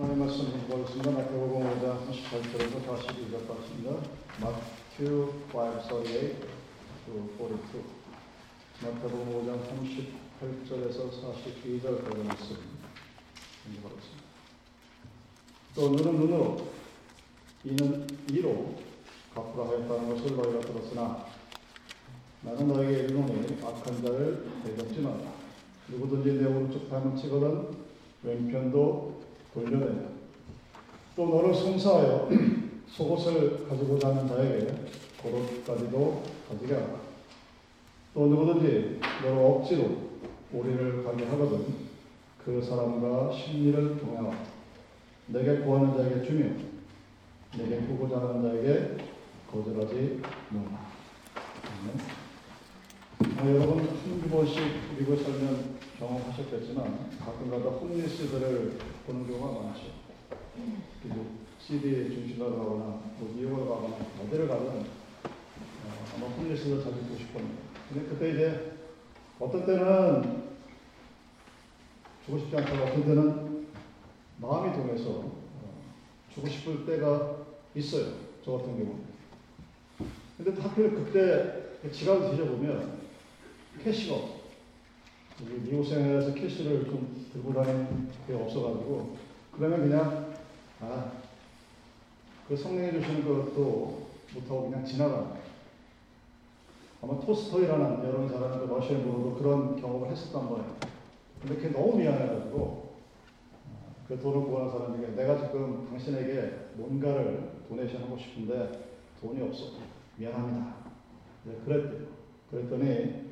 하나님 말씀 보겠습니다. 마태복음 5장 38절에서 42절까지입니다. Matthew 5:38 to 42. 마태복음 5장 38절에서 42절까지 말씀 읽어보겠습니다. 또 눈은 눈으로 이는 이로 갚으라 하였다는 것을 너희가 들었으나 나는 너에게 이르노니 악한 자를 대접지 마라. 누구든지 내 오른쪽 담을 치거든 왼편도 돌려내라. 또 너를 송사하여 속옷을 가지고 자는 자에게 고로까지도 가지게 하라. 또 누구든지 너를 억지로 오리를 가게 하거든 그 사람과 심리를 통하여 내게 구하는 자에게 주며 내게 구고자 하는 자에게 거절하지 말라. 아, 여러분 한두 번씩 미국 살면 경험하셨겠지만 가끔가다 홈리스들을 보는 경우가 많죠. 그리고 CD에 중심으로 가거나 뭐 미국을 가거나 어디를 가든 어, 아마 홈리스를 자주 보실 겁니다. 근데 그때 이제 어떤 때는 주고 싶지 않다고 어떤 때는 마음이 동해서 어, 주고 싶을 때가 있어요. 저 같은 경우는. 근데 하필 그때 지갑을 뒤져보면 캐시가 없어. 미국 생활에서 캐시를 좀 들고 다니는 게 없어가지고 그러면 그냥 아, 그 성령이 주시는 것도 못하고 그냥 지나가는 거예요. 아마 토스토이라는 여러분 잘 아는 그 러시아 분으로 그런 경험을 했었단 말이에요. 근데 그게 너무 미안해가지고 그 돈을 구하는 사람에게 내가 지금 당신에게 뭔가를 도네이션 하고 싶은데 돈이 없어. 미안합니다. 네, 그랬대요. 그랬더니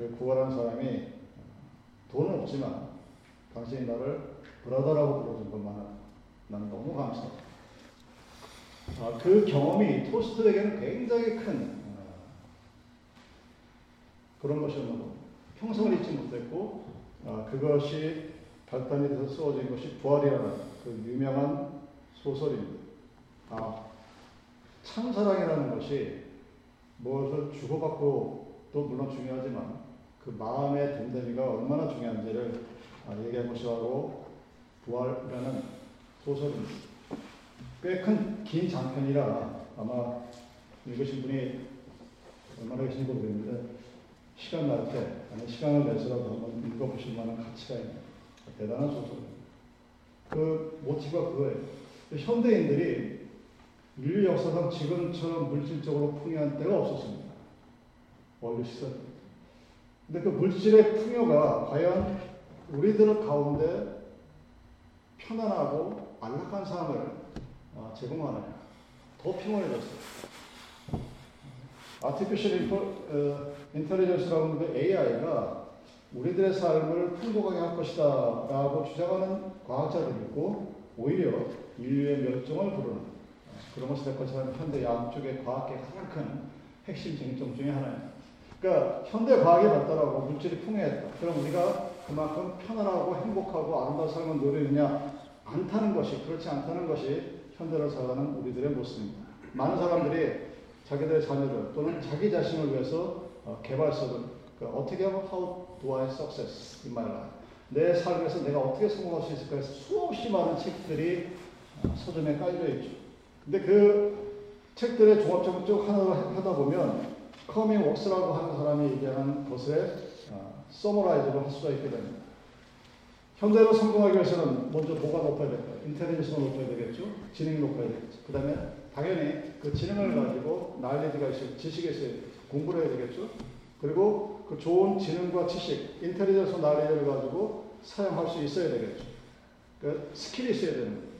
그 구하라는 사람이 돈은 없지만 당신이 나를 브라더라고 불러준 것만은 나는 너무 감사하다. 아, 그 경험이 토스트에게는 굉장히 큰 어, 그런 것이었나 봅니다. 평생을 잊지 못했고 아, 그것이 발단이 돼서 쓰어진 것이 부활이라는 그 유명한 소설입니다. 아, 참사랑이라는 것이 무엇을 주고받고 또 물론 중요하지만 그 마음의 됨됨이가 얼마나 중요한지를 아, 얘기한 것이라고 부활이라는 소설입니다. 꽤 큰 긴 장편이라 아마 읽으신 분이 얼마나 계신지 모르겠는데 시간 날 때, 아니 시간을 내서라도 한번 읽어보실 만한 가치가 있는 대단한 소설입니다. 그 모티브가 그거예요. 현대인들이 인류 역사상 지금처럼 물질적으로 풍요한 때가 없었습니다. 원래 시설. 근데 그 물질의 풍요가 과연 우리들 가운데 편안하고 안락한 삶을 어, 제공하느냐. 더 평온해졌어요. 아티피셜 인텔리전스라고 하는 그 AI가 우리들의 삶을 풍족하게 할 것이다 라고 주장하는 과학자들이 있고 오히려 인류의 멸종을 부르는 그런 것이 될 것이라는 현대 양쪽의 과학계 가장 큰 핵심 쟁점 중의 하나입니다. 그러니까 현대 과학이 발달하고 물질이 풍요했다. 그럼 우리가 그만큼 편안하고 행복하고 아름다운 삶을 누리느냐? 않다는 것이, 그렇지 않다는 것이 현대를 살아가는 우리들의 모습입니다. 많은 사람들이 자기들의 자녀들 또는 자기 자신을 위해서 어, 개발서를 그러니까 어떻게 하면 how do I success in my life 내 삶에서 내가 어떻게 성공할 수 있을까 해서 수없이 많은 책들이 어, 서점에 깔려 있죠. 근데 그 책들의 종합적으로 쭉 하나 하다 보면 커밍 웍스라고 하는 사람이 얘기하는 것에 어, summarize를 할 수가 있게 됩니다. 현대로 성공하기 위해서는 먼저 뭐가 높아야 될까요? intelligence가 높아야 되겠죠? 지능이 높아야 되겠죠? 그 다음에 당연히 그 지능을 가지고 knowledge가 있어요. 지식이 있어요. 공부를 해야 되겠죠? 그리고 그 좋은 지능과 지식, intelligence knowledge를 가지고 사용할 수 있어야 되겠죠. 그 skill이 있어야 되는 거예요.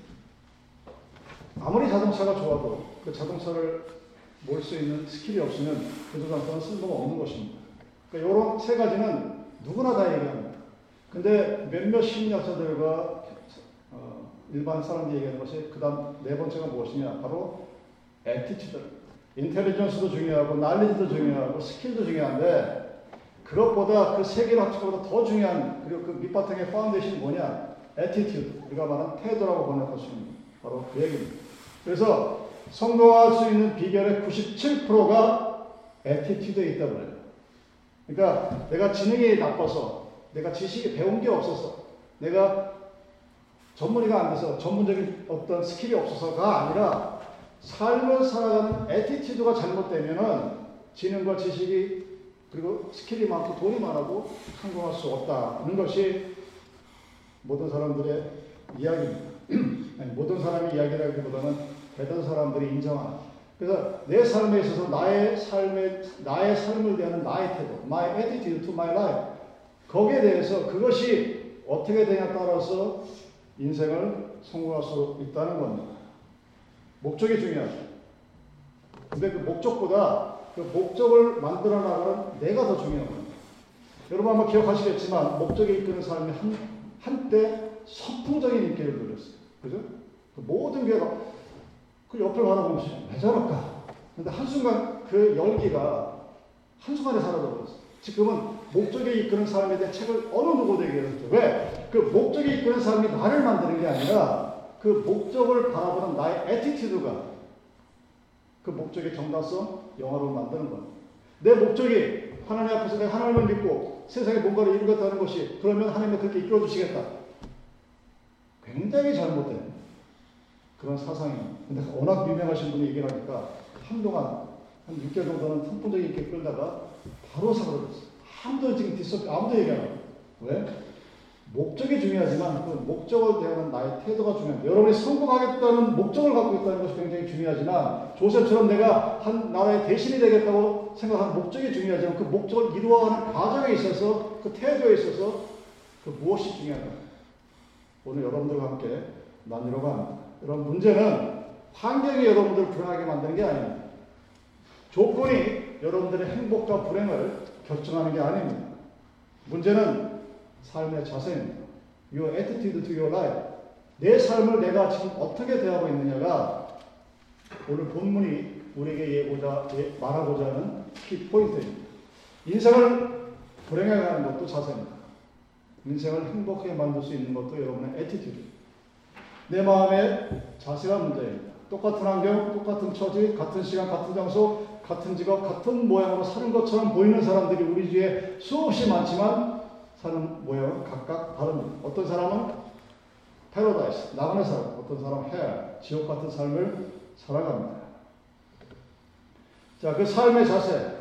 아무리 자동차가 좋아도 그 자동차를 몰 수 있는 skill이 없으면 그 자동차는 쓸모가 없는 것입니다. 그러니까 이런 세 가지는 누구나 다 얘기합니다. 근데 몇몇 심리학자들과 어, 일반 사람들이 얘기하는 것이 그 다음 네 번째가 무엇이냐? 바로 attitude. Intelligence도 중요하고 날리지도 중요하고 skill도 중요한데 그것보다 그 세 개를 합쳐보다 더 중요한 그리고 그 밑바탕의 foundation이 뭐냐? attitude. 우리가 말하는 태도라고 번역할 수 있는 바로 그 얘기입니다. 그래서 성공할 수 있는 비결의 97%가 attitude에 있다고 그래요. 그러니까 내가 지능이 나빠서 내가 지식이 배운 게 없어서 내가 전문의가 안 돼서 전문적인 어떤 skill이 없어서가 아니라 삶을 살아가는 attitude가 잘못되면은 지능과 지식이 그리고 skill이 많고 돈이 많아도 성공할 수 없다는 것이 모든 사람들의 이야기입니다. 아니, 모든 사람의 이야기라기보다는 대다수 사람들이 인정하는. 그래서 내 삶에 있어서 나의 삶에 나의 삶을 대하는 나의 태도, my attitude to my life 거기에 대해서 그것이 어떻게 되냐 따라서 인생을 성공할 수 있다는 겁니다. 목적이 중요하죠. 근데 그 목적보다 그 목적을 만들어 나가는 내가 더 중요한 겁니다. 여러분 아마 기억하시겠지만 목적에 이끄는 삶이 한, 한때 선풍적인 인기를 누렸어요. 그죠? 그 모든 게가 그 옆을 바라보면서 왜 저럴까? 근데 한순간 그 열기가 한순간에 사라져버렸어요. 지금은 목적에 이끄는 삶에 대한 책을 어느 누구도 얘기했죠. 왜? 그 목적에 이끄는 삶이 나를 만드는 게 아니라 그 목적을 바라보는 나의 attitude가 그 목적의 정당성, 영화로 만드는 거예요. 내 목적이 하나님 앞에서 내가 하나님을 믿고 세상에 뭔가를 이루겠다는 것이 그러면 하나님이 그렇게 이끌어 주시겠다. 굉장히 잘못된 그런 사상이에요. 근데 워낙 유명하신 분이 얘기를 하니까 한동안 한 6개월 정도는 선풍적인 인기 끌다가 바로 사라졌어요. 아무도 지금 this 아무도 얘기 안 해요. 왜? 목적이 중요하지만 그 목적을 대하는 나의 태도가 중요합니다. 여러분이 성공하겠다는 목적을 갖고 있다는 것이 굉장히 중요하지만 조셉처럼 내가 한 나라의 대신이 되겠다고 생각하는 목적이 중요하지만 그 목적을 이루어가는 과정에 있어서 그 태도에 있어서 그 무엇이 중요한가? 오늘 여러분들과 함께 나누려고 합니다. 여러분 문제는 환경이 여러분들을 불안하게 만드는 게 아닙니다. 조건이 여러분들의 행복과 불행을 결정하는 게 아닙니다. 문제는 삶의 자세입니다. Your attitude to your life. 내 삶을 내가 지금 어떻게 대하고 있느냐가 오늘 본문이 우리에게 예고자, 예, 말하고자 하는 키 포인트입니다. 인생을 불행하게 하는 것도 자세입니다. 인생을 행복하게 만들 수 있는 것도 여러분의 attitude. 내 마음의 자세가 문제입니다. 똑같은 환경, 똑같은 처지, 같은 시간, 같은 장소, 같은 직업, 같은 모양으로 사는 것처럼 보이는 사람들이 우리 주위에 수없이 많지만 사는 모양은 각각 다릅니다. 어떤 사람은 패러다이스, 나만의 삶, 어떤 사람은 hell, 지옥 같은 삶을 살아갑니다. 자, 그 삶의 자세,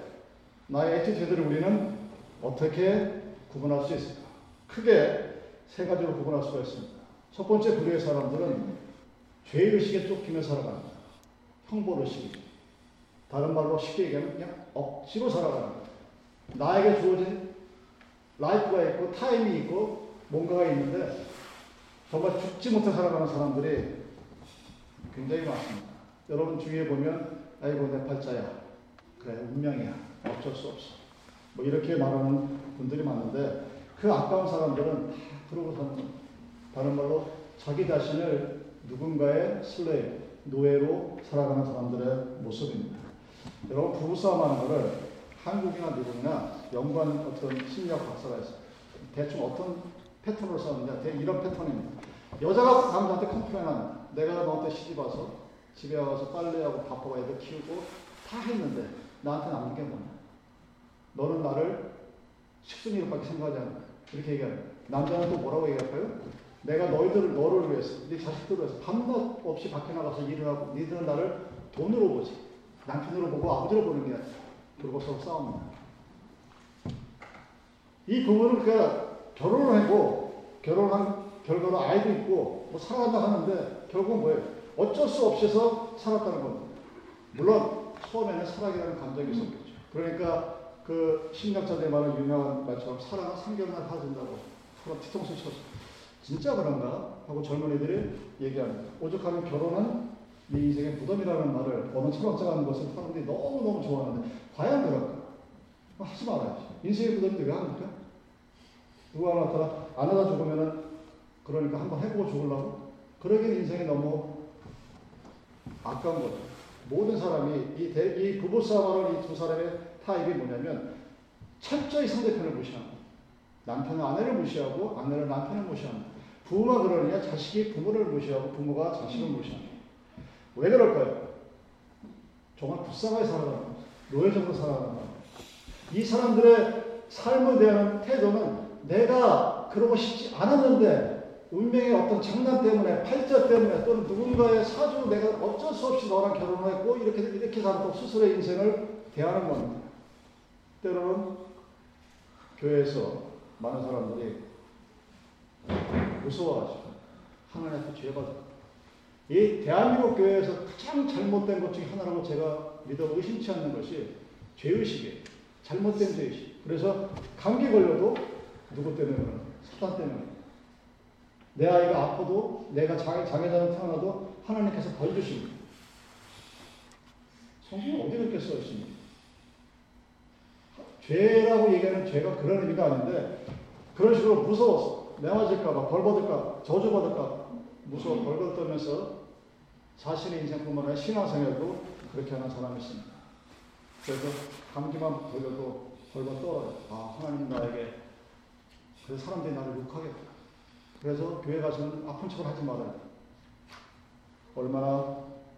나의 attitude를 우리는 어떻게 구분할 수 있을까? 크게 세 가지로 구분할 수가 있습니다. 첫 번째 부류의 사람들은 죄의식에 쫓기며 살아갑니다. 형벌의식이죠. 다른 말로 쉽게 얘기하면 그냥 억지로 살아가는 거예요. 나에게 주어진 life가 있고 time이 있고 뭔가가 있는데 정말 죽지 못해 살아가는 사람들이 굉장히 많습니다. 여러분 주위에 보면 아이고 내 팔자야 그래 운명이야 어쩔 수 없어 뭐 이렇게 말하는 분들이 많은데 그 아까운 사람들은 다 그러고 사는 겁니다. 다른 말로 자기 자신을 누군가의 슬레이 노예로 살아가는 사람들의 모습입니다. 여러분 부부싸움 하는 거를 한국이나 미국이나 연구한 어떤 심리학 박사가 있어요. 대충 어떤 패턴으로 싸우느냐. 이런 패턴입니다. 여자가 남자한테 컴플레인합니다. 내가 너한테 시집 와서 집에 와서 빨래하고 밥하고 애들 키우고 다 했는데 나한테 남는 게 뭐냐. 너는 나를 식순이로밖에 생각하지 않는다. 이렇게 얘기합니다. 남자는 또 뭐라고 얘기할까요? 내가 너희들을 너를 위해서, 네 자식들을 위해서 밤낮 없이 밖에 나가서 일을 하고 니들은 나를 돈으로 보지. 남편으로 보고 아버지로 보는 게 아니라 그리고 서로 싸웁니다. 이 부부는 그 결혼을 하고 결혼한 결과로 아이도 있고 뭐 살아간다 하는데 결국은 뭐예요? 어쩔 수 없어서 살았다는 겁니다. 물론 처음에는 사랑이라는 감정이 있었겠죠. 그러니까 그 심리학자들이 말하는 유명한 말처럼 사랑은 3개월만 빠진다고 서로 뒤통수 쳐서 진짜 그런가? 하고 젊은이들이 얘기합니다. 오죽하면 결혼은 네 인생의 무덤이라는 말을 어느 철학자가 하는 것을 사람들이 너무너무 좋아하는데 과연 그럴까? 하지 말아야지. 인생의 무덤인데 왜 합니까? 누가 나타나 안 하다 죽으면은 그러니까 한번 해보고 죽으려고? 그러긴 인생이 너무 아까운 거죠. 모든 사람이 이, 대, 이 부부싸움하는 이 두 사람의 타입이 뭐냐면 철저히 상대편을 무시합니다. 남편은 아내를 무시하고 아내는 남편을 무시합니다. 부모가 그러느냐 자식이 부모를 무시하고 부모가 자식을 무시합니다. 왜 그럴까요? 정말 불쌍하게 살아가는 거죠. 노예적으로 살아가는 거죠. 이 사람들의 삶을 대하는 태도는 내가 그러고 싶지 않았는데 운명의 어떤 장난 때문에 팔자 때문에 또는 누군가의 사주 내가 어쩔 수 없이 너랑 결혼을 했고 이렇게 이렇게 살고 스스로의 인생을 대하는 겁니다. 때로는 교회에서 많은 사람들이 무서워하시고 하나님 앞에 죄받아. 이 대한민국 교회에서 가장 잘못된 것 중에 하나라고 제가 믿어 의심치 않는 것이 죄의식이에요. 잘못된 죄의식. 그래서 감기 걸려도 누구 때문에 그러나? 사단 때문에. 내 아이가 아파도 내가 장애, 장애자는 태어나도 하나님께서 벌 주십니다. 성경에 어디 그렇게 써 있습니까? 죄라고 얘기하는 죄가 그런 의미가 아닌데 그런 식으로 무서워서 내 맞을까봐 벌 받을까 저주 받을까 무서워 벌벌 떨면서 자신의 인생뿐만 아니라 신앙생활도 그렇게 하는 사람이 있습니다. 그래서 감기만 걸려도 벌벌 떨어요. 아 하나님 나에게 그래서 사람들이 나를 욕하겠다. 그래서 교회 가서는 아픈 척을 하지 말아야 돼. 얼마나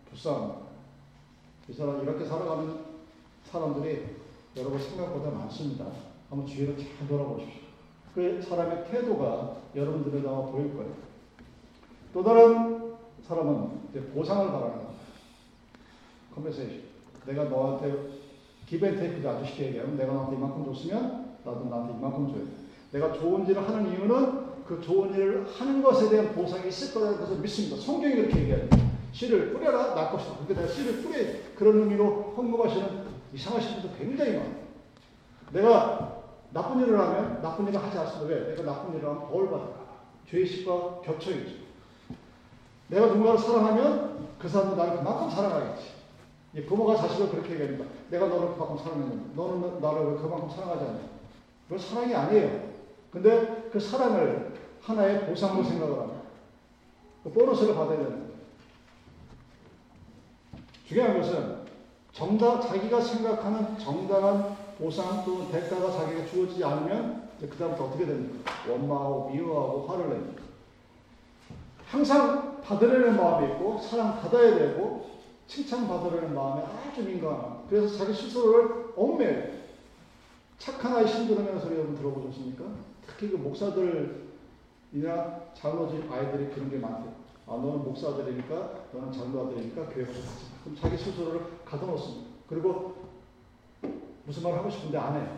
불쌍합니까? 이 사람 이렇게 살아가는 사람들이 여러분 생각보다 많습니다. 한번 주위를 잘 돌아보십시오. 그 사람의 태도가 여러분들에 나와 보일 거예요. 또 다른 사람은 이제 보상을 바라는 겁니다. 컨버세이션. 내가 너한테 기벤테이크도 아주 쉽게 얘기하면 내가 너한테 이만큼 줬으면 나도 나한테 이만큼 줘야 돼. 내가 좋은 일을 하는 이유는 그 좋은 일을 하는 것에 대한 보상이 있을 거라는 것을 믿습니다. 성경이 그렇게 얘기합니다. 씨를 뿌려라 날 것이다. 그렇게 내가 씨를 뿌려 그런 의미로 헌금하시는 이상하신 분도 굉장히 많아요. 내가 나쁜 일을 하면 나쁜 일을 하지 않습니다. 왜? 내가 나쁜 일을 하면 벌 받을까? 죄의식과 겹쳐있죠. 내가 누군가를 사랑하면 그 사람도 나를 그만큼 사랑하겠지. 이 부모가 자식을 그렇게 얘기합니다. 내가 너를 그만큼 사랑했는데 너는 나를 왜 그만큼 사랑하지 않냐? 그건 사랑이 아니에요. 근데 그 사랑을 하나의 보상으로 생각을 합니다. 그 보너스를 받아야 되는 거예요. 중요한 것은 정당, 자기가 생각하는 정당한 보상 또 대가가 자기가 주어지지 않으면 그다음부터 어떻게 됩니까? 원망하고 미워하고 화를 냅니다. 항상 받으려는 마음이 있고 사랑 받아야 되고 칭찬 받으려는 마음에 아주 민감한 그래서 자기 스스로를 얽매요. 착한 아이 신들으면 소리 여러분 들어보셨습니까? 특히 그 목사들이나 장로집 아이들이 그런 게 많대요. 아, 너는 목사들이니까, 너는 장로아들이니까 교회 가서 같이. 그럼 자기 스스로를 가둬놓습니다. 그리고 무슨 말 하고 싶은데 안 해요.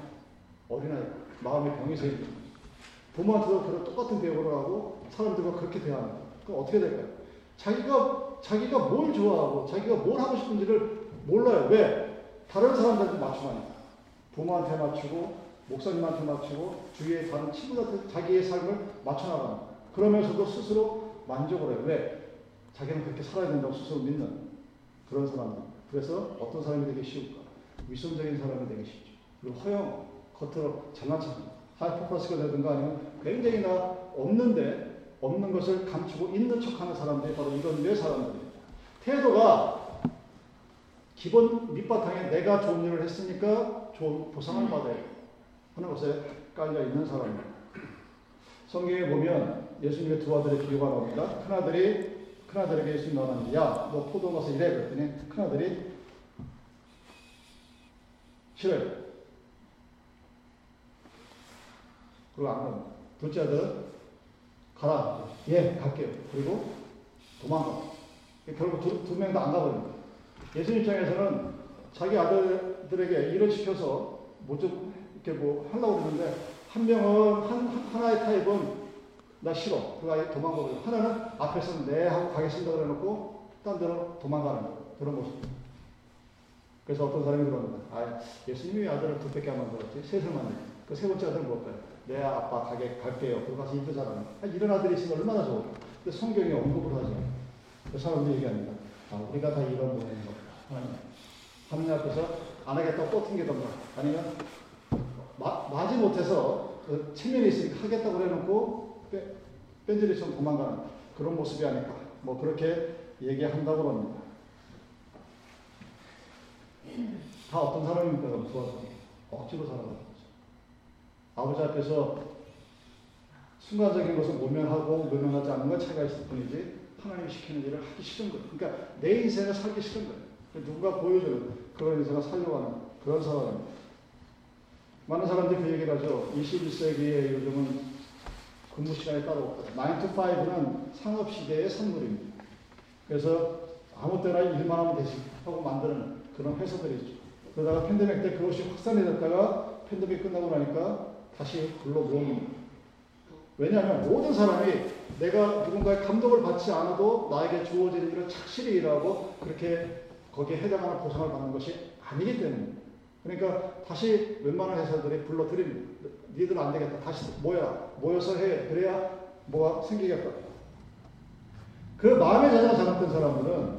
어린아이, 마음의 병이 생깁니다. 부모한테도 그런 똑같은 대우를 하고 사람들과 그렇게 대합니다. 그럼 어떻게 될까요? 자기가, 자기가 뭘 좋아하고 자기가 뭘 하고 싶은지를 몰라요. 왜? 다른 사람들한테 맞춰가니까. 부모한테 맞추고, 목사님한테 맞추고, 주위의 다른 친구들한테 자기의 삶을 맞춰나가는 그러면서도 스스로 만족을 해요. 왜? 자기는 그렇게 살아야 된다고 스스로 믿는 그런 사람들. 그래서 어떤 사람이 되기 쉬울까? 위선적인 사람이 되기 쉽죠. 그리고 허영, 겉으로 잘난 척, 하이퍼플러스가 되든가 아니면 굉장히 나 없는데 없는 것을 감추고 있는 척하는 사람들이 바로 이런 뇌 사람들입니다. 태도가 기본 밑바탕에 내가 좋은 일을 했으니까 좋은 보상을 받아야 하는 것에 깔려 있는 사람입니다. 성경에 보면 예수님의 두 아들의 비유가 나옵니다. 큰아들이 큰아들에게 예수님 말하는데 야, 너 포도 가서 일해. 그랬더니 큰아들이 싫어요. 그리고 안 갑니다. 둘째 아들은 가라. 예, 갈게요. 그리고 도망가. 결국 두, 두 명 다 안 가버립니다. 예수님 입장에서는 자기 아들들에게 일을 시켜서 뭐좀 이렇게 뭐 하려고 그러는데 한 명은 한, 하나의 타입은 나 싫어. 그 아이 도망가버려. 하나는 앞에서 네 하고 가겠습니다 그래 놓고 딴 데로 도망가는. 그런 모습. 그래서 어떤 사람이 그럽니다. 아, 예수님이 아들을 두 하면 그렇지. 셋을 만들. 그세 번째 아들은 뭘까요? 내 아빠 가게 갈게요. 그리고 가서 일도 잘하는. 아, 이런 아들이 있으면 얼마나 좋을까. 근데 성경이 언급을 하죠. 그 사람들이 얘기합니다. 아, 우리가 다 이런 모양인 거다. 하나님. 하나님 앞에서 안 하겠다고 또 튕기던가. 아니면 마, 마지 못해서 그 체면이 있으니까 하겠다고 그래놓고 빼, 뺀질이처럼 도망가는 그런 모습이 아닐까. 뭐 그렇게 얘기한다고 합니다. 다 어떤 사람입니까? 그럼 도와서 억지로 살아가는 거죠. 아버지 앞에서 순간적인 것을 모면하고 모면하지 않는 것 차이가 있을 뿐이지 하나님이 시키는 일을 하기 싫은 거예요. 그러니까 내 인생을 살기 싫은 거예요. 누가 보여주는 그런 인생을 살려고 하는 그런 사람입니다. 많은 사람들이 그 얘기를 하죠. 21세기에 요즘은 근무 시간이 따로 없다. 9 to 5는 상업 시대의 산물입니다. 그래서 아무 때나 일만 하면 되지 하고 만드는 그런 회사들이 있죠. 그러다가 팬데믹 때 그것이 확산이 됐다가 팬데믹 끝나고 나니까 다시 불러 모읍니다. 왜냐하면 모든 사람이 내가 누군가의 감독을 받지 않아도 나에게 주어진 일을 착실히 일하고 그렇게 거기에 해당하는 보상을 받는 것이 아니기 때문에 그러니까 다시 웬만한 회사들이 불러들입니다. 니들 안 되겠다. 다시 모여. 모여서 해. 그래야 뭐가 생기겠다. 그 마음의 자세가 잘못된 사람들은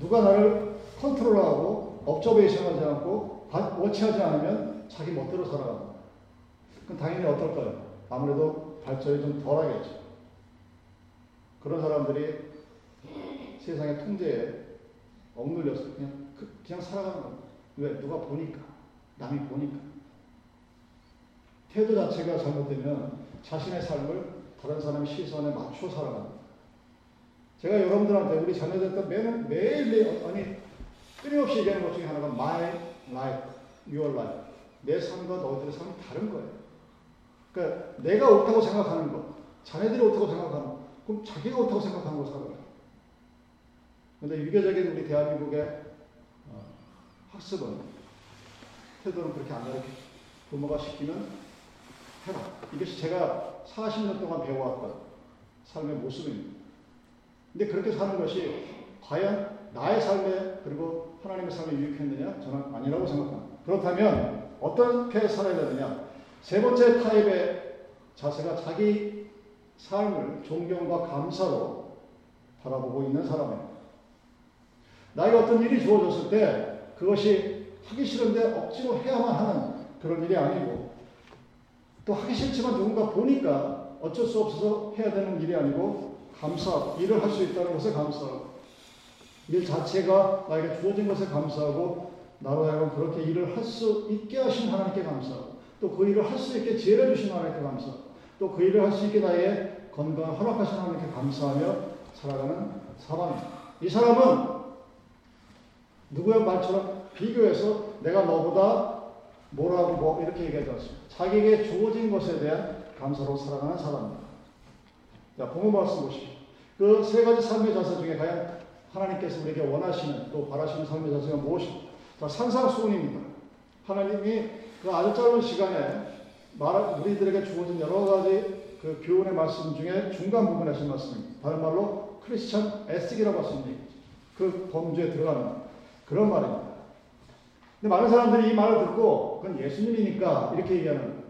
누가 나를 컨트롤하고 업저베이션 하지 않고 워치하지 않으면 자기 멋대로 살아갑니다. 그럼 당연히 어떨까요? 아무래도 발전이 좀 덜하겠죠. 그런 사람들이 세상의 통제에 억눌려서 그냥, 그, 그냥 살아가는 거예요. 왜? 누가 보니까. 남이 보니까. 태도 자체가 잘못되면 자신의 삶을 다른 사람의 시선에 맞춰 살아갑니다. 제가 여러분들한테 우리 자녀들한테 매일, 매일, 아니, 끊임없이 얘기하는 것 중에 하나가 my life, your life. 내 삶과 너희들의 삶이 다른 거예요. 그러니까 내가 옳다고 생각하는 것, 자네들이 옳다고 생각하는 것, 그럼 자기가 옳다고 생각하는 걸 살아요. 근데 유교적인 우리 대한민국의 어, 학습은 태도는 그렇게 안 가르쳐. 부모가 시키면 해라. 이것이 제가 40년 동안 배워왔던 삶의 모습입니다. 근데 그렇게 사는 것이 과연 나의 삶에 그리고 하나님의 삶에 유익했느냐? 저는 아니라고 생각합니다. 그렇다면 어떻게 살아야 되느냐? 세 번째 타입의 자세가 자기 삶을 존경과 감사로 바라보고 있는 사람입니다. 나에게 어떤 일이 주어졌을 때 그것이 하기 싫은데 억지로 해야만 하는 그런 일이 아니고 또 하기 싫지만 누군가 보니까 어쩔 수 없어서 해야 되는 일이 아니고 감사, 일을 할 수 있다는 것에 감사하고 일 자체가 나에게 주어진 것에 감사하고 나로 하여금 그렇게 일을 할 수 있게 하신 하나님께 감사하고 또 그 일을 할 수 있게 지혜를 주신 하나님께 감사하고 또 그 일을 할 수 있게 나의 건강을 허락하신 하나님께 감사하며 살아가는 사람입니다. 이 사람은 누구의 말처럼 비교해서 내가 너보다 뭐라고 뭐 이렇게 얘기하지 않습니다. 자기에게 주어진 것에 대한 감사로 살아가는 사람입니다. 자, 본문 말씀 보십시오. 그 세 가지 삶의 자세 중에 과연 하나님께서 우리에게 원하시는 또 바라시는 삶의 자세가? 자, 산상수훈입니다. 하나님이 그 아주 짧은 시간에 말, 우리들에게 주어진 여러 가지 그 교훈의 말씀 중에 중간 부분에 하신 말씀입니다. 다른 말로 크리스천 하시는 얘기죠. 그 범주에 들어가는 그런 말입니다. 근데 많은 사람들이 이 말을 듣고 그건 예수님이니까 이렇게 얘기하는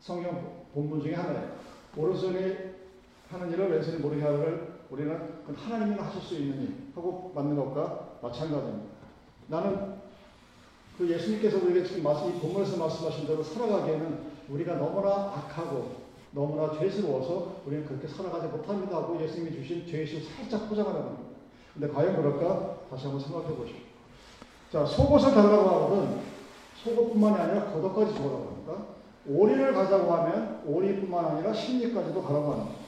성경 본문 중에 하나예요. 오른손이 하는 일을 왼손이 모르게 하를 우리는 그건 하나님이 하실 수 있는 일 하고 맞는 것과 마찬가지입니다. 나는 그 예수님께서 우리에게 지금 이 본문에서 말씀하신 대로 살아가기에는 우리가 너무나 악하고 너무나 죄스러워서 우리는 그렇게 살아가지 못합니다 하고 예수님이 주신 죄의식을 살짝 포장하는 겁니다. 근데 과연 그럴까? 다시 한번 생각해 보십시오. 자, 속옷을 달라고 하거든 속옷뿐만이 아니라 겉옷까지 주라고 합니까? 오리를 가자고 하면 오리뿐만 아니라 심리까지도 가라고 합니다.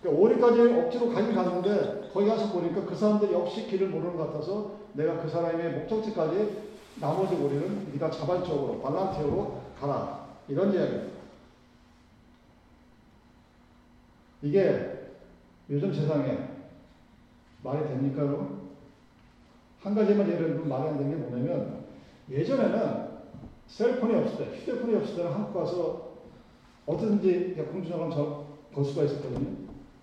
그러니까 오리까지 억지로 가긴 갔는데 거기 가서 보니까 그 사람들 역시 길을 모르는 것 같아서 내가 그 사람의 목적지까지 나머지 오리는 네가 자발적으로 발란티어로 가라 이런 이야기입니다. 이게 요즘 세상에 말이 됩니까, 여러분? 한 가지만 예를 들면 말이 안 되는 게 뭐냐면, 예전에는 셀폰이 없을 때, 휴대폰이 없을 때는 한국 가서 어떻든지 공중전화를 걸 수가 있었거든요.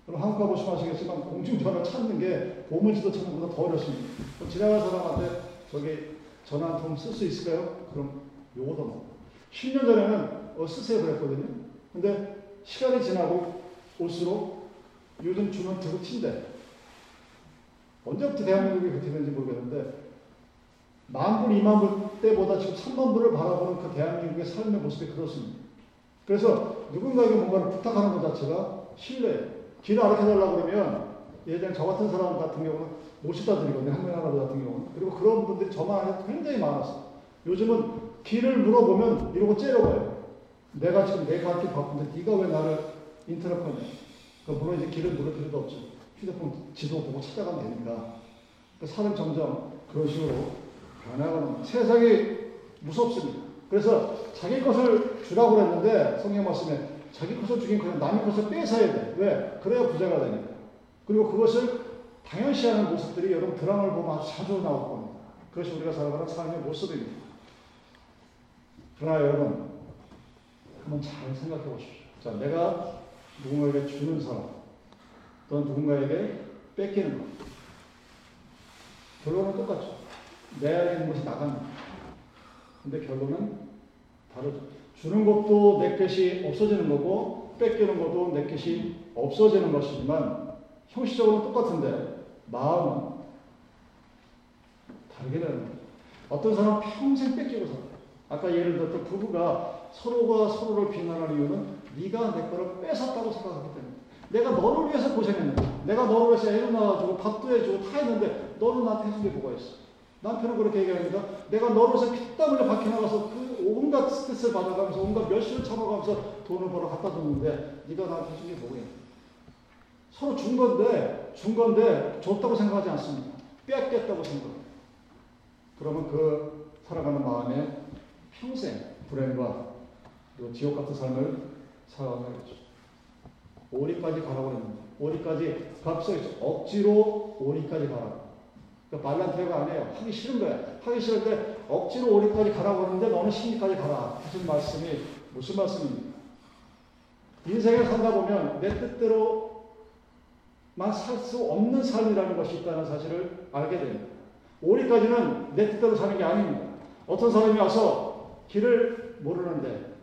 그럼 한국 가보시면 아시겠지만, 공중전화 찾는 게 보문지도 찾는 것보다 더 어렵습니다. 그럼 지나간 사람한테 저기 전화 한 통 쓸 수 있을까요? 그럼 요거도 뭐. 10년 전에는 어, 쓰세요 그랬거든요. 근데 시간이 지나고 올수록 요즘 주면 되고 튄대. 언제부터 대한민국이 그렇게 되는지 모르겠는데 만 불, 이만 불 때보다 지금 3만 불을 바라보는 그 대한민국의 삶의 모습이 그렇습니다. 그래서 누군가에게 뭔가를 부탁하는 것 자체가 신뢰. 길을 알려달라고 그러면 예전에 저 같은 사람 같은 경우는 모시다 드리거든요. 한명하나 같은 경우는. 그리고 그런 분들이 저만 아니라 굉장히 많았어요. 요즘은 길을 물어보면 이러고 째려봐요. 내가 지금 내가 할길 바쁜데 네가 왜 나를 인터넷 하냐. 그 물론 이제 길을 물을 필요도 없죠. 휴대폰 지도 보고 찾아가면 되니까. 그 사람 점점 그런 식으로 변해가는 세상이 무섭습니다. 그래서 자기 것을 주라고 그랬는데 성경 말씀에 자기 것을 주긴 그냥 남의 것을 뺏어야 돼. 왜? 그래야 부자가 되니까. 그리고 그것을 당연시하는 모습들이 여러분 드라마를 보면 아주 자주 나올 겁니다. 그것이 우리가 살아가는 삶의 모습입니다. 그러나 여러분, 한번 잘 생각해 보십시오. 자, 내가 누군가에게 주는 사람, 또는 누군가에게 뺏기는 것. 결론은 똑같죠. 내 안에 있는 것이 나갑니다. 근데 결론은 다르죠. 주는 것도 내 것이 없어지는 거고, 뺏기는 것도 내 것이 없어지는 것이지만, 형식적으로는 똑같은데, 마음은 다르게 되는 거예요. 어떤 사람은 평생 뺏기고 살아요. 아까 예를 들었던 부부가 서로가 서로를 비난하는 이유는 네가 내 거를 뺏었다고 생각하기 때문에 내가 너를 위해서 고생했는데 내가 너를 위해서 애를 낳아주고 밥도 해주고 다 했는데 너는 나한테 해준 게 뭐가 있어? 남편은 그렇게 얘기합니다. 내가 위해서 피땀 흘려 밖에 나가서 그 온갖 스트레스를 받아가면서 온갖 멸시를 참아가면서 돈을 벌어 갖다 줬는데 네가 나한테 해준 게 뭐야? 서로 준 건데 준 건데 줬다고 생각하지 않습니다. 뺏겠다고 생각합니다. 그러면 그 살아가는 마음에 평생 불행과 그리고 지옥 같은 삶을 살아가겠죠. 오리까지 가라고 했는데 오리까지 있죠. 억지로 오리까지 가라. 그러니까 발란테가 아니에요. 하기 싫은 거야. 하기 싫은데 억지로 오리까지 가라고 하는데 너는 신리까지 가라. 하신 말씀이 무슨 말씀입니까? 인생을 살다 보면 내 뜻대로만 살 수 없는 삶이라는 것이 있다는 사실을 알게 됩니다. 오리까지는 내 뜻대로 사는 게 아닙니다. 어떤 사람이 와서 길을 모르는데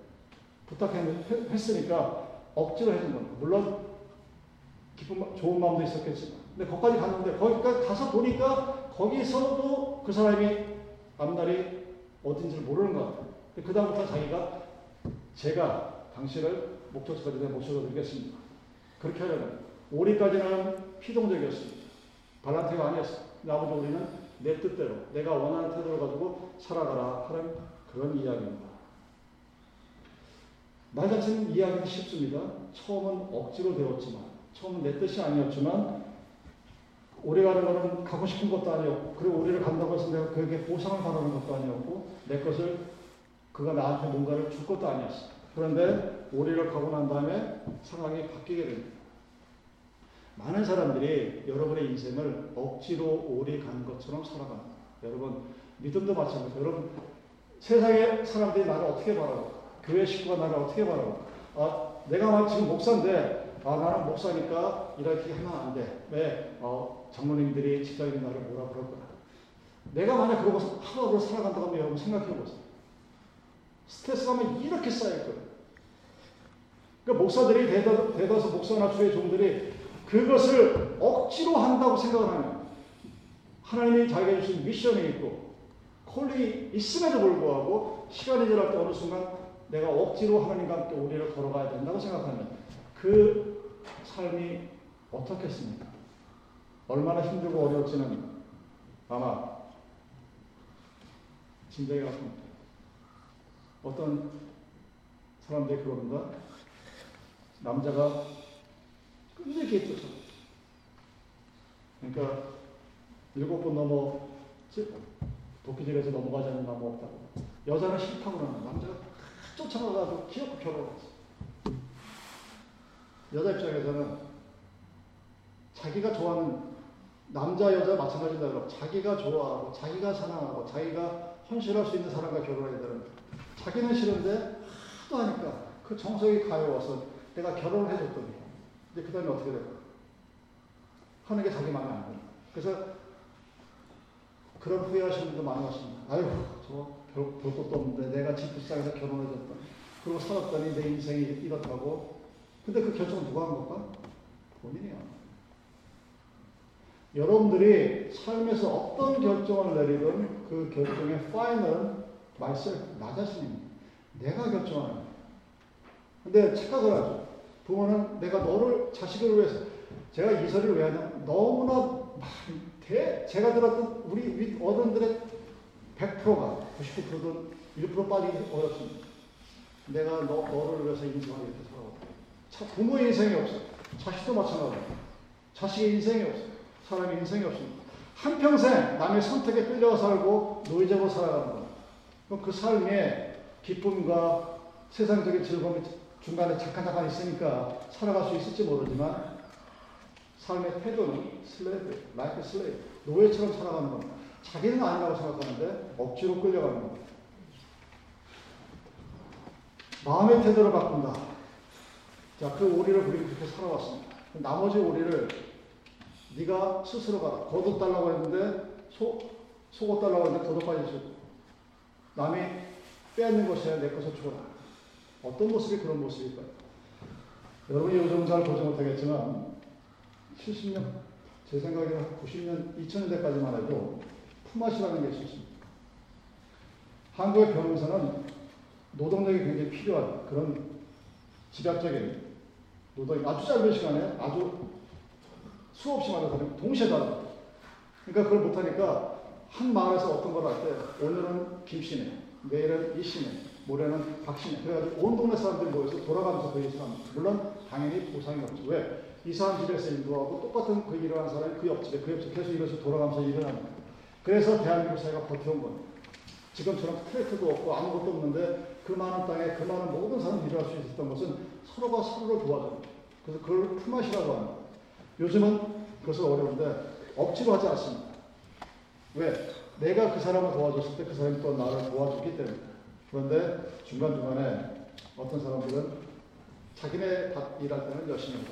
부탁했으니까 억지로 해준 겁니다. 물론 기쁜 좋은 마음도 있었겠지만, 근데 거기까지 갔는데 거기까지 가서 보니까 거기서도 그 사람이 앞날이 어딘지를 모르는 것 같아요. 그 다음부터 자기가 제가 당신을 목적지까지 내 모셔다 드리겠습니다. 그렇게 하려면 오리까지는 피동적이었습니다. 발란테가 아니었어요. 아버지 우리는 내 뜻대로 내가 원하는 태도를 가지고 살아가라 하는 그런 이야기입니다. 말 자체는 이해하기 쉽습니다. 처음은 억지로 되었지만, 처음은 내 뜻이 아니었지만, 오래 가는 것은 가고 싶은 것도 아니었고, 그리고 오래를 간다고 해서 내가 그에게 보상을 바라는 것도 아니었고, 내 것을 그가 나한테 뭔가를 줄 것도 아니었어. 그런데 오래를 가고 난 다음에 상황이 바뀌게 됩니다. 많은 사람들이 여러분의 인생을 억지로 오래 가는 것처럼 살아갑니다. 여러분, 믿음도 마찬가지예요. 여러분, 세상의 사람들이 나를 어떻게 바라고, 교회 식구가 나를 어떻게 바라고, 아, 내가 지금 목사인데, 아, 나는 목사니까 이렇게 하면 안 돼. 왜? 어, 장로님들이, 직장인이 나를 뭐라 그럴 거야. 내가 만약 그러고 하루하루 살아간다고 하면 여러분 생각해 보세요. 스트레스가 하면 이렇게 쌓일 거예요. 그러니까 목사들이 대다, 대다수 목사나 주의 종들이 그것을 억지로 한다고 생각을 하면 하나님이 자기가 주신 미션이 있고 콜링이 있음에도 불구하고 시간이 지날 때 어느 순간 내가 억지로 하나님과 함께 우리를 걸어가야 된다고 생각하면 그 삶이 어떻겠습니까? 얼마나 힘들고 어려울지는 아마 진작에 같습니다. 어떤 사람들이 그럽니다. 남자가 끝내게 쫓아. 그러니까 일곱 번 넘어 도끼질에서 넘어가지 않는 나무 없다고. 여자는 싫다고 그러는 남자가 쫓아가가지고 기어코 결혼했어. 여자 입장에서는 자기가 좋아하는 남자 여자 마찬가지다 그러 자기가 좋아하고 자기가 사랑하고 자기가 헌신할 수 있는 사람과 결혼해야 되는데 자기는 싫은데 하도 하니까 그 정성이 가여워서 내가 결혼을 해줬더니 근데 그 다음에 어떻게 될까? 하는 게 자기 마음에 안 들어. 그래서 그런 후회하시는 분도 많이 왔습니다. 아유, 저 별, 볼 것도 없는데 내가 집 불쌍해서 결혼해줬다. 그리고 살았더니 내 인생이 이렇다고. 근데 그 결정은 누가 한 걸까? 본인이야. 여러분들이 삶에서 어떤 결정을 내리든 그 결정의 파이널은 말씀 나 자신입니다. 내가 결정하는 거예요. 근데 착각을 하죠. 부모는 내가 너를 자식을 위해서 제가 이 소리를 왜 하냐면 너무나 대, 제가 들었던 우리 어른들의 100%가 99%는 1% 빠지기 어렵습니다. 내가 너, 너를 위해서 살아왔다. 부모의 인생이 없어. 자식도 마찬가지예요. 자식의 인생이 없어. 사람의 인생이 없습니다. 한평생 남의 선택에 끌려 살고 노예적으로 살아가는 거. 그 삶의 기쁨과 세상적인 즐거움이 중간에 잠깐 잠깐 있으니까 살아갈 수 있을지 모르지만 삶의 태도는 slave, life slave, 노예처럼 살아가는 겁니다. 자기는 아니라고 생각하는데 억지로 끌려가는 겁니다. 마음의 태도를 바꾼다. 자, 그 오리를 우리가 그렇게 살아왔습니다. 나머지 오리를 네가 스스로 가라. 거둬달라고 했는데 속, 속옷 달라고 했는데 거둬까지 주고 남이 빼앗는 것이야 내 것을 주거라. 어떤 모습이 그런 모습일까요? 여러분이 요즘 잘 보지 못하겠지만 70년, 제 생각에는 90년, 2000년대까지만 해도 품앗이라는 게 있었습니다. 한국의 병원에서는 노동력이 굉장히 필요한 그런 집약적인 노동이 아주 짧은 시간에 아주 수없이 많은 사람이 동시에 다른 그러니까 그걸 못하니까 한 마을에서 어떤 걸 할 때 오늘은 김 씨네, 내일은 이 씨네, 모레는 박 씨네. 그래가지고 온 동네 사람들이 모여서 돌아가면서 그 일을 합니다. 물론 당연히 보상이 없죠. 왜? 이 사람 집에서 일도 하고 똑같은 그 일을 하는 사람이 그 옆집에 그 옆집에 계속 이래서 돌아가면서 일을 합니다. 그래서 대한민국 사회가 버텨온 겁니다. 지금처럼 스트레이트도 없고 아무것도 없는데 그 많은 땅에 그 많은 모든 사람이 일할 수 있었던 것은 서로가 서로를 도와줍니다. 그래서 그걸 품앗이라고 합니다. 요즘은 그것은 어려운데 억지로 하지 않습니다. 왜? 내가 그 사람을 도와줬을 때 그 사람이 또 나를 도와주기 때문에. 그런데 중간중간에 어떤 사람들은 자기네 밭 일할 때는 열심히 하다.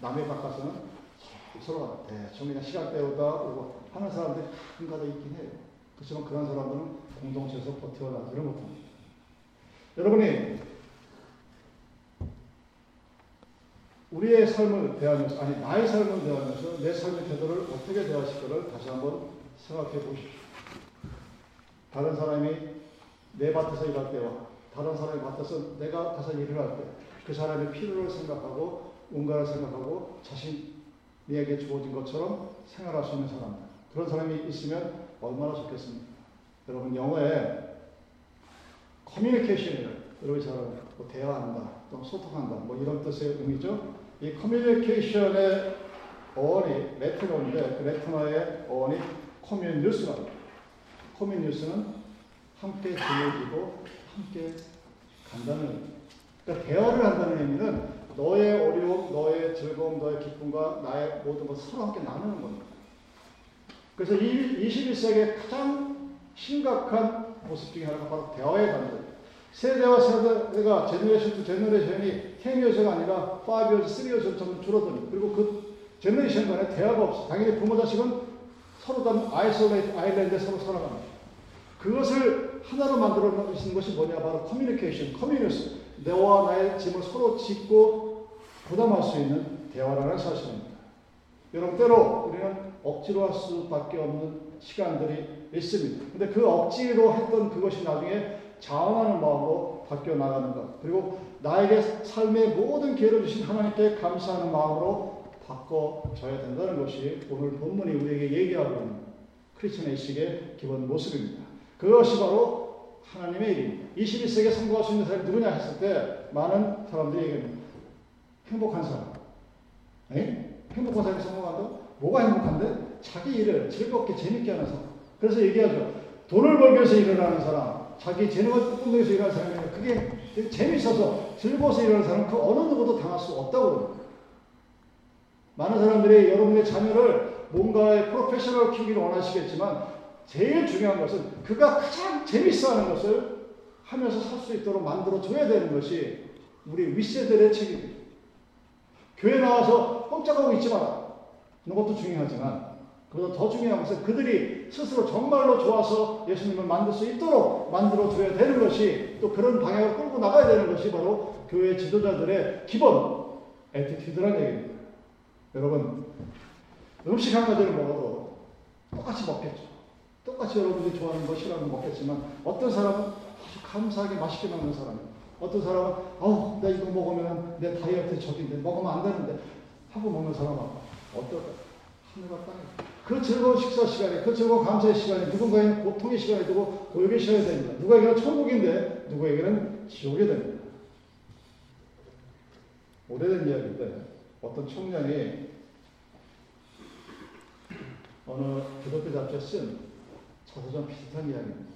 남의 밭 가서는 서로가 대충 그냥 시간 때우다 오고 하는 사람들이 한가닥 있긴 해요. 그렇지만 그런 사람들은 공동체에서 버텨나가지를 못합니다. 여러분이 우리의 삶을 대하면서, 아니, 나의 삶을 대하면서 내 삶의 태도를 어떻게 대하실까를 다시 한번 생각해 보십시오. 다른 사람이 내 밭에서 일할 때와 다른 사람의 밭에서 내가 가서 일을 할 때 그 사람의 필요를 생각하고 뭔가를 생각하고 자신에게 주어진 것처럼 생활할 수 있는 사람 그런 사람이 있으면 얼마나 좋겠습니까? 여러분 영어에 커뮤니케이션이라 여러분이 잘 뭐 대화한다, 또 소통한다, 뭐 이런 뜻의 의미죠. 이 커뮤니케이션의 어원이 라틴어인데 그 라틴어의 어원이 communis라고. Communis는 함께 짐을 지고 함께 간다는 그러니까 대화를 한다는 의미는 너의 어려움, 너의 즐거움, 너의 기쁨과 나의 모든 것을 서로 함께 나누는 겁니다. 그래서 이 21세기의 가장 심각한 모습 중에 하나가 바로 대화의 단절. 세대와 세대가 generation to generation이 10 years가 아니라 5 years, 3 years 점점 줄어드는 그리고 그 generation 간에 대화가 없어. 당연히 부모 자식은 서로 다 isolated island에 서로 살아갑니다. 그것을 하나로 만들어 놓으시는 것이 뭐냐 바로 커뮤니케이션, communis. 너와 나의 짐을 서로 지고 부담할 수 있는 대화라는 사실입니다. 여러분 때로 우리는 억지로 할 수밖에 없는 시간들이 있습니다. 근데 그 억지로 했던 그것이 나중에 자원하는 마음으로 바뀌어 나가는 것. 그리고 나에게 삶의 모든 기회를 주신 하나님께 감사하는 마음으로 바꿔줘야 된다는 것이 오늘 본문이 우리에게 얘기하고 있는 크리스천 의식의 기본 모습입니다. 그것이 바로 하나님의 일입니다. 21세기에 성공할 수 있는 사람이 누구냐 했을 때 많은 사람들이 얘기합니다. 행복한 사람. 에? 행복한 사람이 성공한다? 뭐가 행복한데? 자기 일을 즐겁게 재밌게 하는 사람. 그래서 얘기하죠. 돈을 벌기 위해서 일을 하는 사람, 자기 재능을 꿈꾸기 위해서 일하는 사람이 그게 재밌어서 즐거워서 일하는 사람 그 어느 누구도 당할 수 없다고. 많은 사람들이 여러분의 자녀를 뭔가의 프로페셔널 키우기를 원하시겠지만 제일 중요한 것은 그가 가장 재밌어 하는 것을 하면서 살 수 있도록 만들어 줘야 되는 것이 우리 윗세대들의 책임입니다. 교회 나와서 꼼짝하고 있지 마라. 이런 것도 중요하지만 그보다 더 중요한 것은 그들이 스스로 정말로 좋아서 예수님을 만날 수 있도록 만들어 줘야 되는 것이 또 그런 방향을 끌고 나가야 되는 것이 바로 교회 지도자들의 기본 attitude라는 얘기입니다. 여러분 음식 한 가지를 먹어도 똑같이 먹겠죠. 똑같이 여러분들이 좋아하는 거 싫어하는 거 먹겠지만 어떤 사람은 아주 감사하게 맛있게 먹는 사람 어떤 사람은 어, 나 이거 먹으면 내 다이어트 적인데 먹으면 안 되는데 하고 먹는 사람은 어떨까? 하늘과 땅. 그 즐거운 식사 시간에, 그 즐거운 감사의 시간에 누군가에는 고통의 시간이 되고 고역의 시간이 됩니다. 누구에게는 천국인데 누구에게는 지옥이 됩니다. 오래된 이야기인데 어떤 청년이 어느 기독교 잡지에 쓴좀 비슷한 이야기입니다.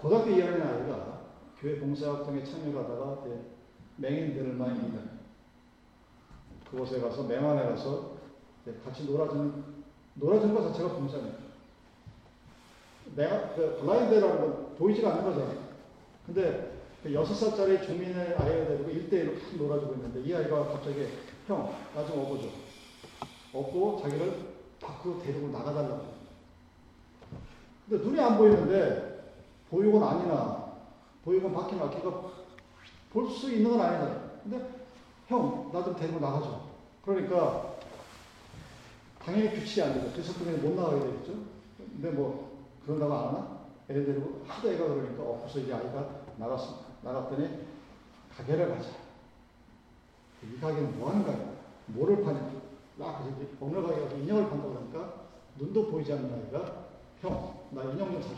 고등학교 2학년 아이가 교회 봉사활동에 참여하다가 맹인들을 많이 만나 그곳에 가서 맹안에 가서 같이 놀아주는 놀아주는 것 자체가 봉사입니다. 내가 그 블라인드라는 건 보이지가 않는 거잖아요. 근데 그 여섯 살짜리 중민의 아이를 데리고 일대일로 탁 놀아주고 있는데 이 아이가 갑자기 형, 나 좀 업어줘. 업고 자기를 밖으로 데리고 나가달라고. 근데 눈이 안 보이는데 보육원 아니나 보육원 밖이나 걔가 볼 수 있는 건 아니잖아요. 근데 형, 나 좀 데리고 나가줘. 그러니까 당연히 규칙이 안 되죠. 그래서 그냥 못 나가게 되겠죠. 근데 뭐 그런다고 안 하나? 애 데리고 하도 애가 그러니까 엎어서 이제 아이가 나갔습니다. 나갔더니 가게를 가자. 이 가게는 뭐 하는 가게야? 뭐를 파냐? 나 그래서 이제 어느 가게 가서 인형을 판다고 그러니까 눈도 보이지 않는 아이가 형, 나 인형 좀 사줘.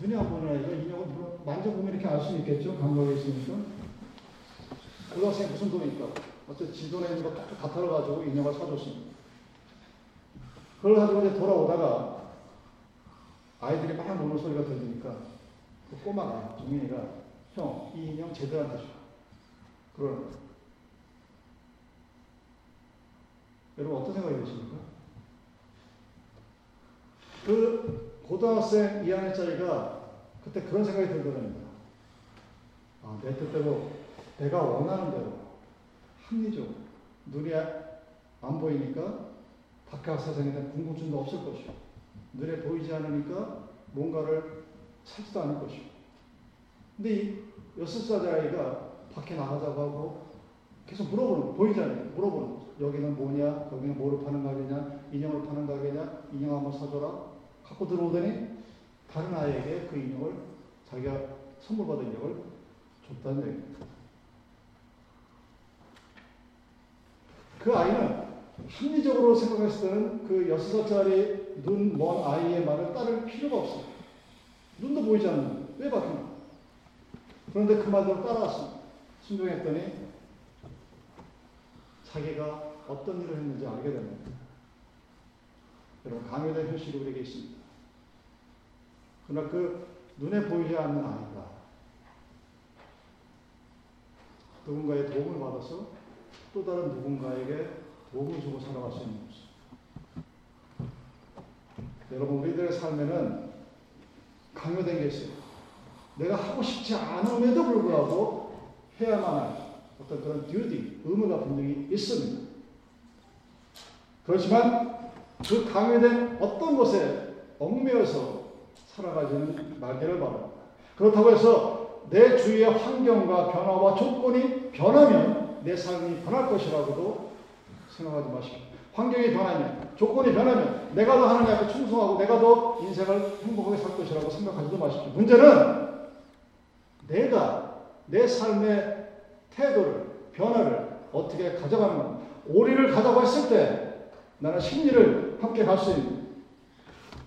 눈이 안 보는 아이가 인형을 만져보면 이렇게 알 수 있겠죠? 감각이 있으니까. 고등학생 무슨 돈이 있다고. 어쨌든 지 돈에 있는 거 톡톡 다 털어가지고 인형을 사줬습니다. 그걸 가지고 이제 돌아오다가 아이들이 막 노는 소리가 들리니까 그 꼬마가, 종민이가 형, 이 인형 제대로 안 해줘. 그러는 거예요. 여러분 어떤 생각이 드십니까? 그 고등학생 2학년짜리가 그때 그런 생각이 들더랍니다. 아, 내 뜻대로 내가 원하는 대로 합리적으로 눈이 안 보이니까 세상에 대한 궁금증도 없을 것이고 눈에 보이지 않으니까 뭔가를 찾지도 않을 것이고 근데 이 여섯 살 아이가 밖에 나가자고 하고 계속 물어보는 거 보이잖아요. 물어보는 거죠. 여기는 뭐냐? 여기는 뭐를 파는 가게냐? 인형을 파는 가게냐? 인형 한번 사줘라. 갖고 들어오더니 다른 아이에게 그 인형을 자기가 선물 받은 인형을 줬다는 얘기입니다. 그 아이는 합리적으로 생각했을 때는 그 여섯 살짜리 눈 먼 아이의 말을 따를 필요가 없어요. 눈도 보이지 않는 왜 바뀌나? 그런데 그 말대로 따라왔습니다. 순종했더니 자기가 어떤 일을 했는지 알게 됩니다. 여러분, 강요된 현실이 우리에게 있습니다. 그러나 그 눈에 보이지 않는 아이가 누군가의 도움을 받아서 또 다른 누군가에게 도움을 주고 살아갈 수 있는 모습. 여러분, 우리들의 삶에는 강요된 게 있어요. 내가 하고 싶지 않음에도 불구하고 해야만 할 어떤 그런 듀티, 의무가 분명히 있습니다. 그렇지만 그 강요된 어떤 것에 얽매여서 살아가지는 말기를 바랍니다. 그렇다고 해서 내 주위의 환경과 변화와 조건이 변하면 내 삶이 변할 것이라고도 생각하지 마시고 환경이 변하면 조건이 변하면 내가 더 하나님 앞에 충성하고 내가 더 인생을 행복하게 살 것이라고 생각하지도 마십시오. 문제는 내가 내 삶의 태도를 변화를 어떻게 가져가는 오리를 가져고 했을 때 나는 심리를 함께 갈 수 있는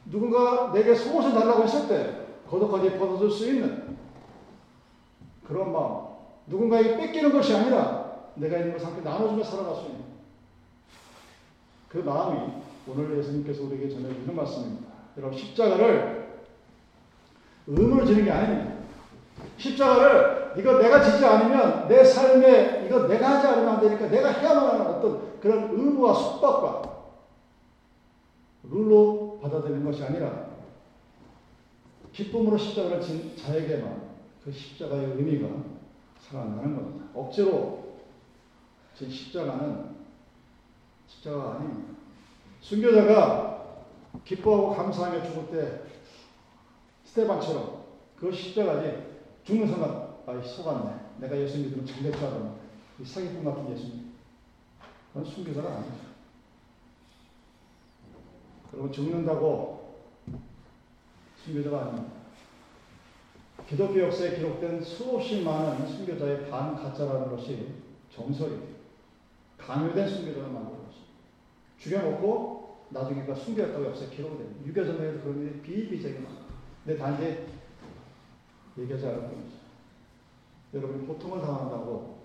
누군가 내게 속옷을 달라고 했을 때 걷어까지 벗어줄 수 있는 그런 마음 누군가에게 뺏기는 것이 아니라 내가 있는 것을 함께 나눠주며 살아갈 수 있는 그 마음이 오늘 예수님께서 우리에게 전해주는 말씀입니다. 여러분 십자가를 의무를 지는 게 아닙니다. 십자가를 이거 내가 지지 않으면 내 삶에 이거 내가 하지 않으면 안 되니까 내가 해야만 하는 어떤 그런 의무와 숙박과 룰로 받아들이는 것이 아니라 기쁨으로 십자가를 진 자에게만 그 십자가의 의미가 살아나는 겁니다. 억지로 진 십자가는 십자가가 아닙니다. 순교자가 기뻐하고 감사하며 죽을 때 스테반처럼 그 십자가지 죽는 순간 아이 속았네. 내가 예수 믿으면 잘될 줄 알았는데 이 사기꾼 같은 예수님 그건 순교자가 아니죠. 그리고 죽는다고 순교자가 아닙니다. 기독교 역사에 기록된 수없이 많은 순교자의 반 가짜라는 것이 정설이에요. 강요된 순교자가 만든 것입니다. 죽여놓고 나중에 그 순교했다고 역사에 기록이 됩니다. 유교전에도 그런 일이 비일비재하게 많아요. 근데 단지 얘기하지 않을 뿐이죠. 여러분 고통을 당한다고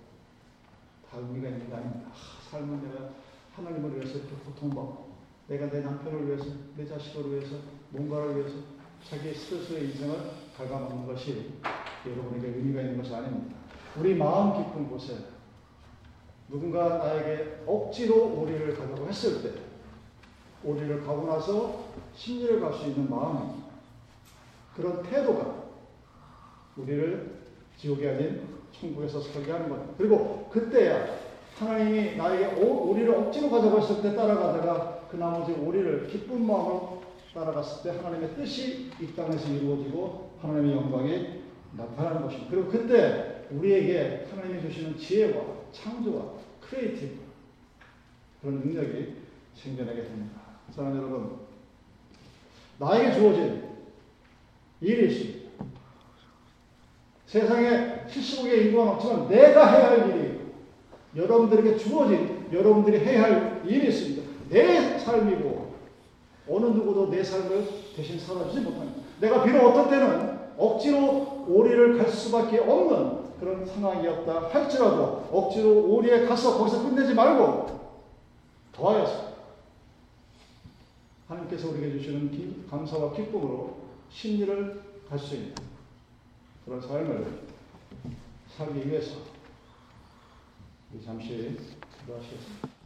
다 의미가 있는 게 아닙니다. 아, 삶은 내가 하나님을 위해서 이렇게 고통받고 내가 내 남편을 위해서 내 자식을 위해서 뭔가를 위해서 자기 스스로의 인생을 갉아먹는 것이 여러분에게 의미가 있는 것이 아닙니다. 우리 마음 깊은 곳에 누군가 나에게 억지로 오리를 가자고 했을 때 오리를 가고 나서 심리를 갈 수 있는 마음입니다. 그런 태도가 우리를 지옥이 아닌 천국에서 살게 하는 거예요. 그리고 그때야 하나님이 나에게 오- 오리를 억지로 가자고 했을 때 따라가다가 그 나머지 오리를 기쁜 마음으로 따라갔을 때 하나님의 뜻이 이 땅에서 이루어지고 하나님의 영광이 나타나는 것입니다. 그리고 그때 우리에게 하나님이 주시는 지혜와 창조와 creative 그런 능력이 생겨나게 됩니다. 사랑하는 여러분, 나에게 주어진 일이 있습니다. 세상에 70억의 인구가 넘지만 내가 해야 할 일이 여러분들에게 주어진 여러분들이 해야 할 일이 있습니다. 내 삶이고 어느 누구도 내 삶을 대신 살아주지 못합니다. 내가 비록 어떤 때는 억지로 오리를 갈 수밖에 없는 그런 상황이었다 할지라도 억지로 오리에 가서 거기서 끝내지 말고 더하여서 하나님께서 우리에게 주시는 기- 감사와 기쁨으로 심리를 갈 수 있는 그런 삶을 살기 위해서 잠시 기도하시겠습니다.